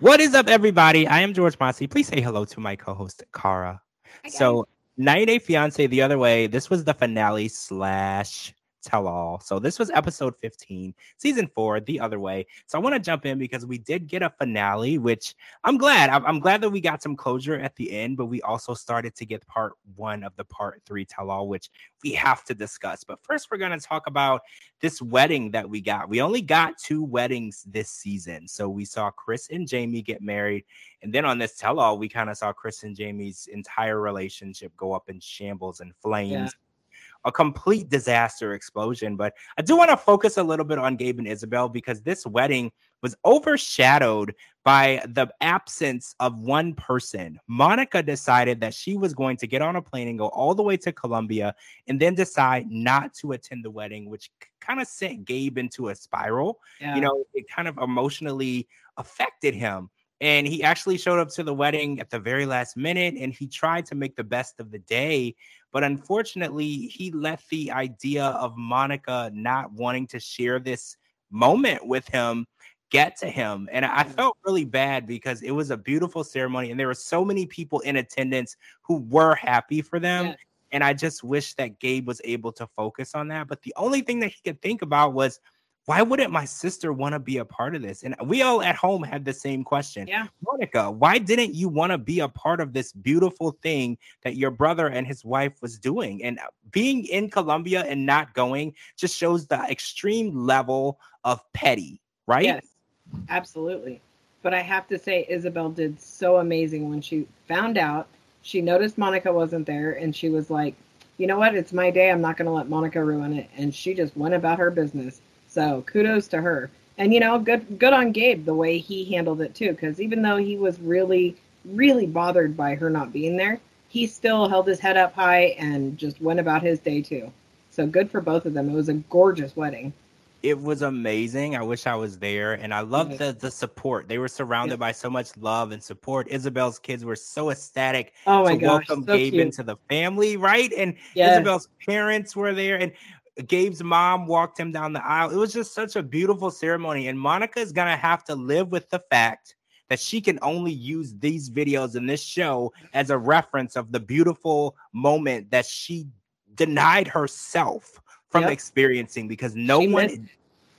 What is up, everybody? I am George Mossey. Please say hello to my co-host Kara. So, 90 Day Fiance the other way. This was the finale slash tell all. So this was episode 15, season four, the other way. So I want to jump in because we did get a finale, which I'm glad. I'm, glad that we got some closure at the end, but we also started to get part one of the part three tell all, which we have to discuss. But first, we're going to talk about this wedding that we got. We only got two weddings this season. So we saw Kris and Jeymi get married. And then on this tell all, we kind of saw Kris and Jeymi's entire relationship go up in shambles and flames. Yeah a complete disaster explosion. But I do want to focus a little bit on Gabe and Isabel because this wedding was overshadowed by the absence of one person. Monica decided that she was going to get on a plane and go all the way to Colombia and then decide not to attend the wedding, which kind of sent Gabe into a spiral. Yeah. You know, it kind of emotionally affected him. And he actually showed up to the wedding at the very last minute and he tried to make the best of the day. But unfortunately, he let the idea of Monica not wanting to share this moment with him get to him. And I mm. felt really bad because it was a beautiful ceremony and there were so many people in attendance who were happy for them. Yeah. And I just wish that Gabe was able to focus on that. But the only thing that he could think about was why wouldn't my sister want to be a part of this? And we all at home had the same question. Yeah. Monica, why didn't you want to be a part of this beautiful thing that your brother and his wife was doing? And uh, being in Colombia and not going just shows the extreme level of petty, right? Yes, absolutely. But I have to say, Isabel did so amazing when she found out. She noticed Monica wasn't there and she was like, you know what? It's my day. I'm not going to let Monica ruin it. And she just went about her business so kudos to her. And you know, good good on Gabe the way he handled it too, because even though he was really, really bothered by her not being there, he still held his head up high and just went about his day too. So good for both of them. It was a gorgeous wedding. It was amazing. I wish I was there. And I loved the, the support. They were surrounded by so much love and support. Isabel's kids were so ecstatic oh to gosh, welcome so Gabe cute. into the family, right? And yes. Isabel's parents were there. And Gabe's mom walked him down the aisle. It was just such a beautiful ceremony. And Monica is going to have to live with the fact that she can only use these videos in this show as a reference of the beautiful moment that she denied herself from yep. experiencing because no she one. Missed.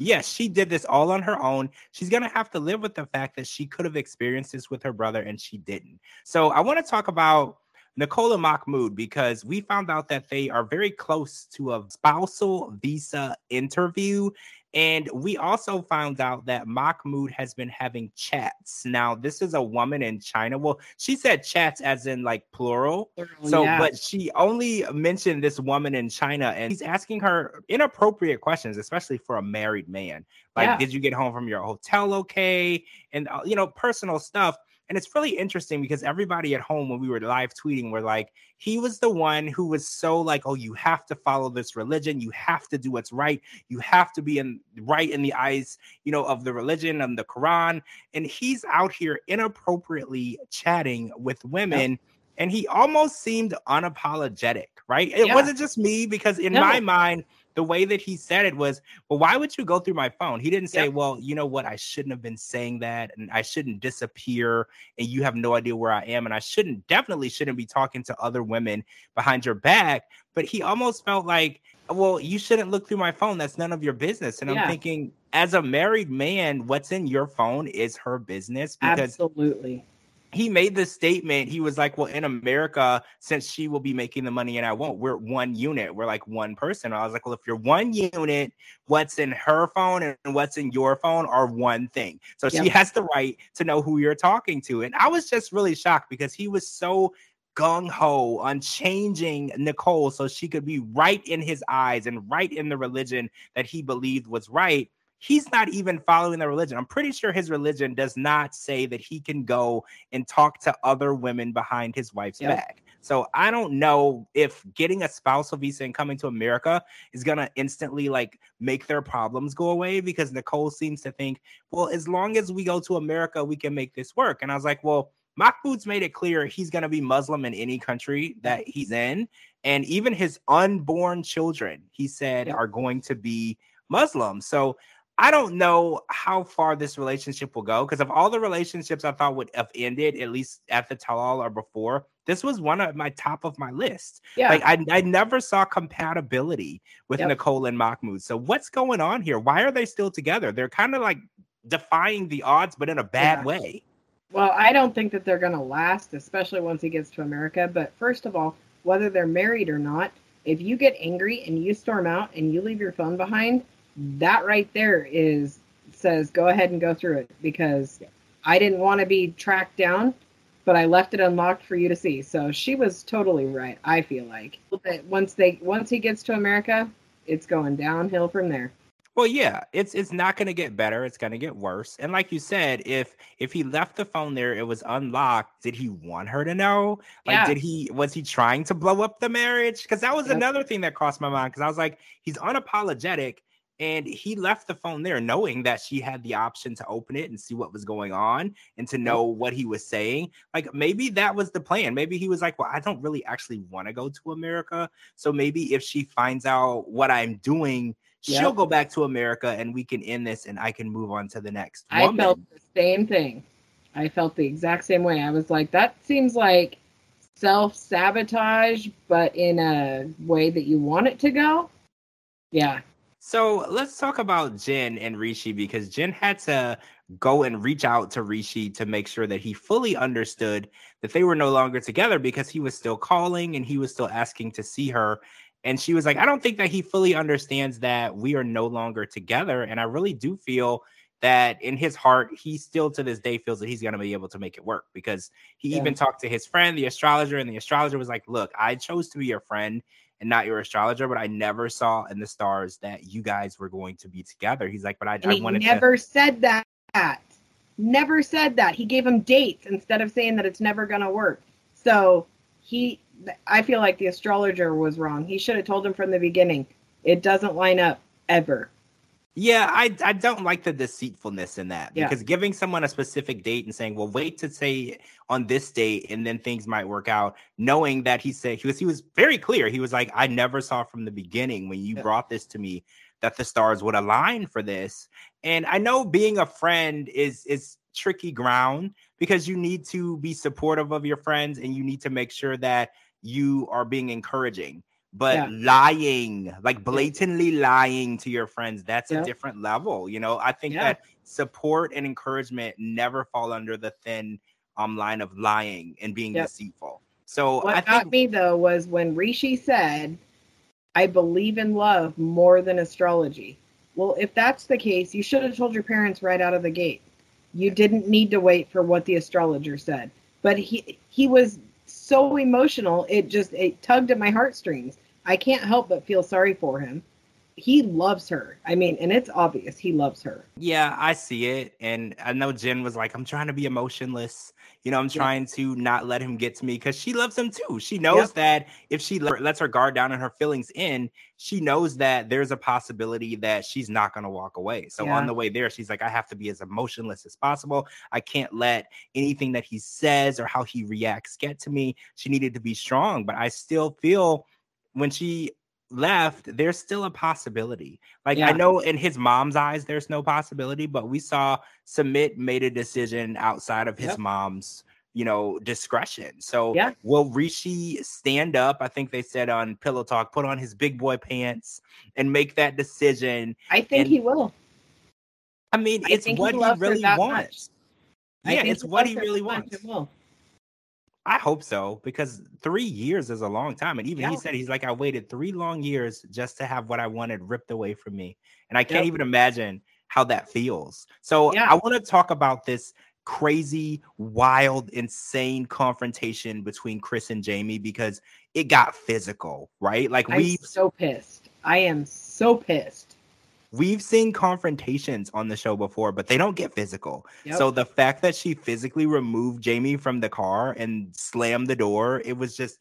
Yes, she did this all on her own. She's going to have to live with the fact that she could have experienced this with her brother and she didn't. So, I want to talk about Nicole and Mahmoud because we found out that they are very close to a spousal visa interview. And we also found out that Mahmoud has been having chats. Now, this is a woman in China. Well, she said chats as in like plural. So, yeah. but she only mentioned this woman in China and he's asking her inappropriate questions, especially for a married man. Like, Yeah. did you get home from your hotel okay? And, uh, you know, personal stuff. And it's really interesting because everybody at home, when we were live tweeting, were like, he was the one who was so like, oh, you have to follow this religion. You have to do what's right. You have to be in right in the eyes, you know, of the religion and the Quran. And he's out here inappropriately chatting with women. And he almost seemed unapologetic, right? It Yeah. wasn't just me because in No. my mind, the way that he said it was, well, why would you go through my phone? He didn't say, Yep. well, you know what? I shouldn't have been saying that and I shouldn't disappear and you have no idea where I am. And I shouldn't, definitely shouldn't be talking to other women behind your back. But he almost felt like, well, you shouldn't look through my phone. That's none of your business. And I'm thinking, as a married man, what's in your phone is her business because Absolutely. He made this statement. He was like, Well, in America, since she will be making the money and I won't, we're one unit. We're like one person. I was like, Well, if you're one unit, what's in her phone and what's in your phone are one thing. So she has the right to know who you're talking to. And I was just really shocked because he was so gung ho on changing Nicole so she could be right in his eyes and right in the religion that he believed was right he's not even following the religion. I'm pretty sure his religion does not say that he can go and talk to other women behind his wife's Yep. back. So I don't know if getting a spousal visa and coming to America is gonna instantly like make their problems go away because Nicole seems to think, well, as long as we go to America, we can make this work. And I was like, well, Mahmoud's made it clear he's gonna be Muslim in any country that he's in, and even his unborn children, he said, Yep. are going to be Muslim. So I don't know how far this relationship will go because of all the relationships I thought would have ended, at least at the tell all or before, this was one of my top of my list. Yeah. Like I, I never saw compatibility with yep. Nicole and Mahmoud. So what's going on here? Why are they still together? They're kind of like defying the odds, but in a bad yeah. way. Well, I don't think that they're going to last, especially once he gets to America. But first of all, whether they're married or not, if you get angry and you storm out and you leave your phone behind, that right there is says go ahead and go through it because I didn't want to be tracked down, but I left it unlocked for you to see. So she was totally right. I feel like once they once he gets to America, it's going downhill from there. Well, yeah, it's it's not going to get better. It's going to get worse. And like you said, if if he left the phone there, it was unlocked. Did he want her to know? Like, yeah. did he was he trying to blow up the marriage? Because that was yep. another thing that crossed my mind. Because I was like, he's unapologetic, and he left the phone there, knowing that she had the option to open it and see what was going on and to know what he was saying. Like maybe that was the plan. Maybe he was like, well, I don't really actually want to go to America, so maybe if she finds out what I'm doing Yep. She'll go back to America and we can end this and I can move on to the next. Woman. I felt the same thing. I felt the exact same way. I was like, that seems like self sabotage, but in a way that you want it to go. Yeah. So let's talk about Jenn and Rishi because Jenn had to go and reach out to Rishi to make sure that he fully understood that they were no longer together because he was still calling and he was still asking to see her. And she was like, I don't think that he fully understands that we are no longer together. And I really do feel that in his heart, he still to this day feels that he's going to be able to make it work because he yeah. even talked to his friend, the astrologer, and the astrologer was like, Look, I chose to be your friend and not your astrologer, but I never saw in the stars that you guys were going to be together. He's like, But I, I wanted never to... said that. Never said that. He gave him dates instead of saying that it's never going to work. So he I feel like the astrologer was wrong. He should have told him from the beginning. It doesn't line up ever. Yeah, I I don't like the deceitfulness in that yeah. because giving someone a specific date and saying, "Well, wait to say on this date and then things might work out," knowing that he said he was he was very clear. He was like, "I never saw from the beginning when you yeah. brought this to me that the stars would align for this." And I know being a friend is is tricky ground because you need to be supportive of your friends and you need to make sure that you are being encouraging but yeah. lying like blatantly lying to your friends that's yeah. a different level you know? I think yeah. that support and encouragement never fall under the thin um line of lying and being deceitful. So what I got think- me though was when rishi said i believe in love more than astrology. Well if that's the case you should have told your parents right out of the gate. You didn't need to wait for what the astrologer said. But he he was so emotional. It just it tugged at my heartstrings. I can't help but feel sorry for him. He loves her. I mean, and it's obvious he loves her. Yeah, I see it. And I know Jenn was like, I'm trying to be emotionless. You know, I'm trying yeah. to not let him get to me because she loves him too. She knows yep. that if she lets her guard down and her feelings in, she knows that there's a possibility that she's not going to walk away. So yeah. on the way there, she's like, I have to be as emotionless as possible. I can't let anything that he says or how he reacts get to me. She needed to be strong, but I still feel when she left, there's still a possibility. Like yeah. I know in his mom's eyes, there's no possibility, but we saw Sumit made a decision outside of his yep. mom's, you know, discretion. So yeah. will Rishi stand up? I think they said on Pillow Talk, put on his big boy pants and make that decision. I think and, he will. I mean, I it's what he, he really wants. Much. Yeah, it's what he really wants. I hope so because three years is a long time. And even yeah. he said, he's like, I waited three long years just to have what I wanted ripped away from me. And I can't yep. even imagine how that feels. So yeah. I want to talk about this crazy, wild, insane confrontation between Kris and Jeymi because it got physical, right? Like we so pissed. I am so pissed. We've seen confrontations on the show before, but they don't get physical. Yep. So the fact that she physically removed Jeymi from the car and slammed the door, it was just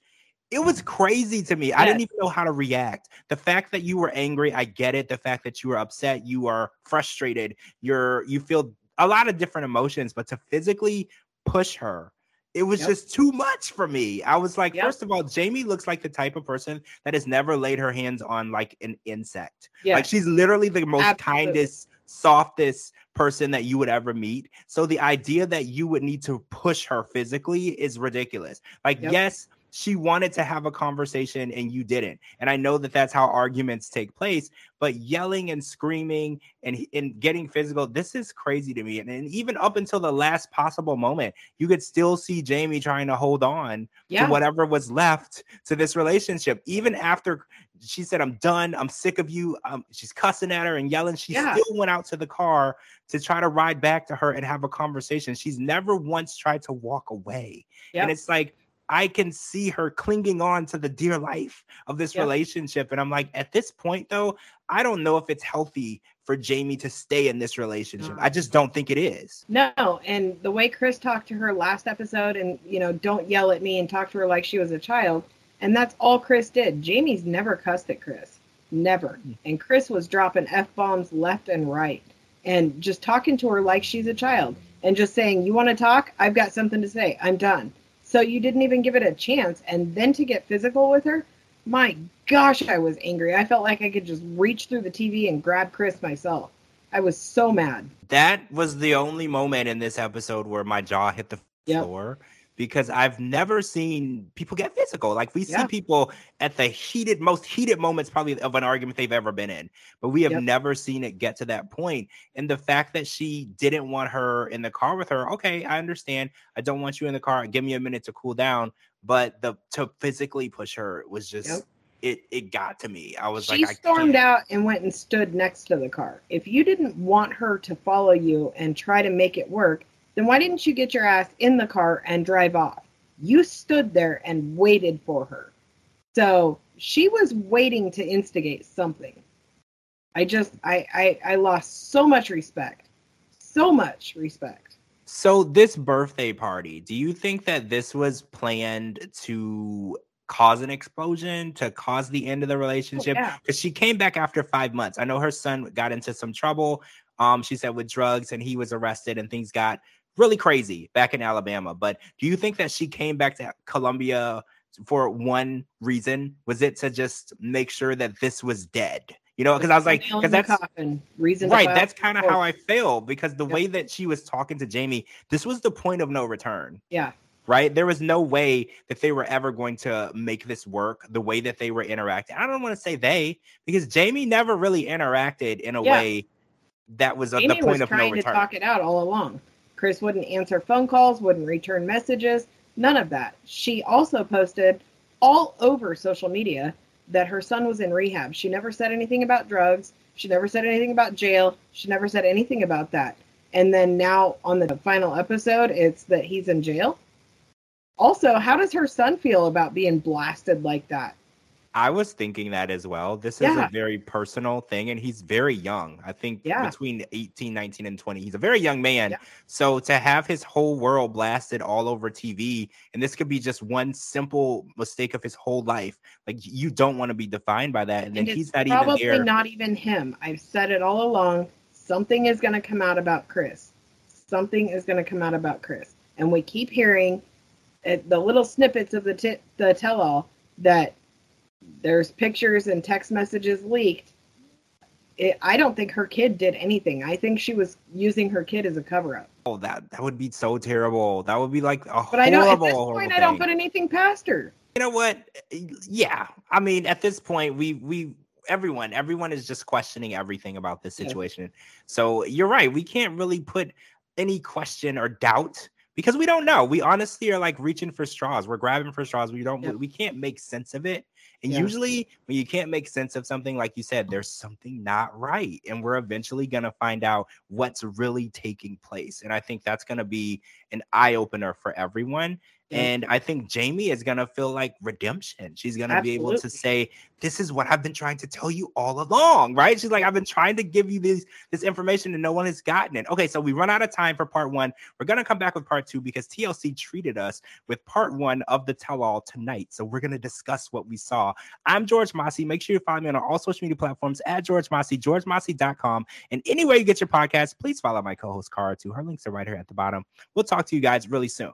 it was crazy to me. Yes. I didn't even know how to react. The fact that you were angry, I get it. The fact that you were upset, you are frustrated, you're you feel a lot of different emotions, but to physically push her it was yep. just too much for me. I was like, yep. first of all, Jeymi looks like the type of person that has never laid her hands on like an insect. Yeah. Like she's literally the most Absolutely. kindest softest person that you would ever meet. So the idea that you would need to push her physically is ridiculous. Like, yep. yes, she wanted to have a conversation and you didn't. And I know that that's how arguments take place, but yelling and screaming and, and getting physical, this is crazy to me. And, and even up until the last possible moment, you could still see Jeymi trying to hold on yeah. to whatever was left to this relationship. Even after she said, I'm done, I'm sick of you. Um, she's cussing at her and yelling. She yeah. still went out to the car to try to ride back to her and have a conversation. She's never once tried to walk away. And it's like, I can see her clinging on to the dear life of this yep. relationship. And I'm like, at this point, though, I don't know if it's healthy for Jeymi to stay in this relationship. I just don't think it is. No. And the way Kris talked to her last episode, and, you know, don't yell at me and talk to her like she was a child. And that's all Kris did. Jeymi's never cussed at Kris. Never. Hmm. And Kris was dropping F bombs left and right and just talking to her like she's a child and just saying, You want to talk? I've got something to say. I'm done so you didn't even give it a chance. And then to get physical with her, my gosh, I was angry. I felt like I could just reach through the TV and grab Kris myself. I was so mad. That was the only moment in this episode where my jaw hit the yep. floor because I've never seen people get physical. Like we yeah. see people at the heated, most heated moments probably of an argument they've ever been in, but we have yep. never seen it get to that point. And the fact that she didn't want her in the car with her, okay, I understand. I don't want you in the car. Give me a minute to cool down. But the to physically push her was just yep. it it got to me. I was she like, she stormed out and went and stood next to the car. If you didn't want her to follow you and try to make it work, then why didn't you get your ass in the car and drive off? You stood there and waited for her. So she was waiting to instigate something. I just I, I I lost so much respect. So much respect. So this birthday party, do you think that this was planned to cause an explosion, to cause the end of the oh, relationship? Because oh, yeah. she came back after five months. I know her son got into some trouble. Um, she said with drugs, and he was arrested, and things got really crazy back in Alabama. But do you think that she came back to Colombia for one reason? Was it to just make sure that this was dead? You know, because I was like, because that's reason, right? That's kind of how I feel because the way that she was talking to Jeymi, this was the point of no return. Yeah. Right. There was no way that they were ever going to make this work the way that they were interacting. I don't want to say they because Jeymi never really interacted in a yeah. way that was Jeymi the point was of no return. to talk it out all along. Kris wouldn't answer phone calls, wouldn't return messages, none of that. She also posted all over social media that her son was in rehab. She never said anything about drugs. She never said anything about jail. She never said anything about that. And then now on the final episode, it's that he's in jail. Also, how does her son feel about being blasted like that? I was thinking that as well. This is yeah. a very personal thing, and he's very young. I think yeah. between 18, 19, and 20. He's a very young man. Yeah. So to have his whole world blasted all over TV, and this could be just one simple mistake of his whole life. Like you don't want to be defined by that. And, and then he's not probably even there. not even him. I've said it all along. Something is going to come out about Kris. Something is going to come out about Kris. And we keep hearing uh, the little snippets of the, t- the tell all that there's pictures and text messages leaked. It, I don't think her kid did anything. I think she was using her kid as a cover up. Oh, that that would be so terrible. That would be like a but I don't, at this point, I don't put anything past her. You know what? Yeah, I mean, at this point, we we everyone everyone is just questioning everything about this situation. Yeah. So you're right. We can't really put any question or doubt because we don't know. We honestly are like reaching for straws. We're grabbing for straws. We don't. Yeah. We can't make sense of it. And yeah. usually, when you can't make sense of something, like you said, there's something not right. And we're eventually going to find out what's really taking place. And I think that's going to be an eye opener for everyone. And I think Jeymi is going to feel like redemption. She's going to be able to say, This is what I've been trying to tell you all along, right? She's like, I've been trying to give you this, this information and no one has gotten it. Okay, so we run out of time for part one. We're going to come back with part two because TLC treated us with part one of the tell all tonight. So we're going to discuss what we saw. I'm George Mossey. Make sure you follow me on all social media platforms at George Mossey, georgemossey.com. And anywhere you get your podcast, please follow my co host, Kara, too. Her links are right here at the bottom. We'll talk to you guys really soon.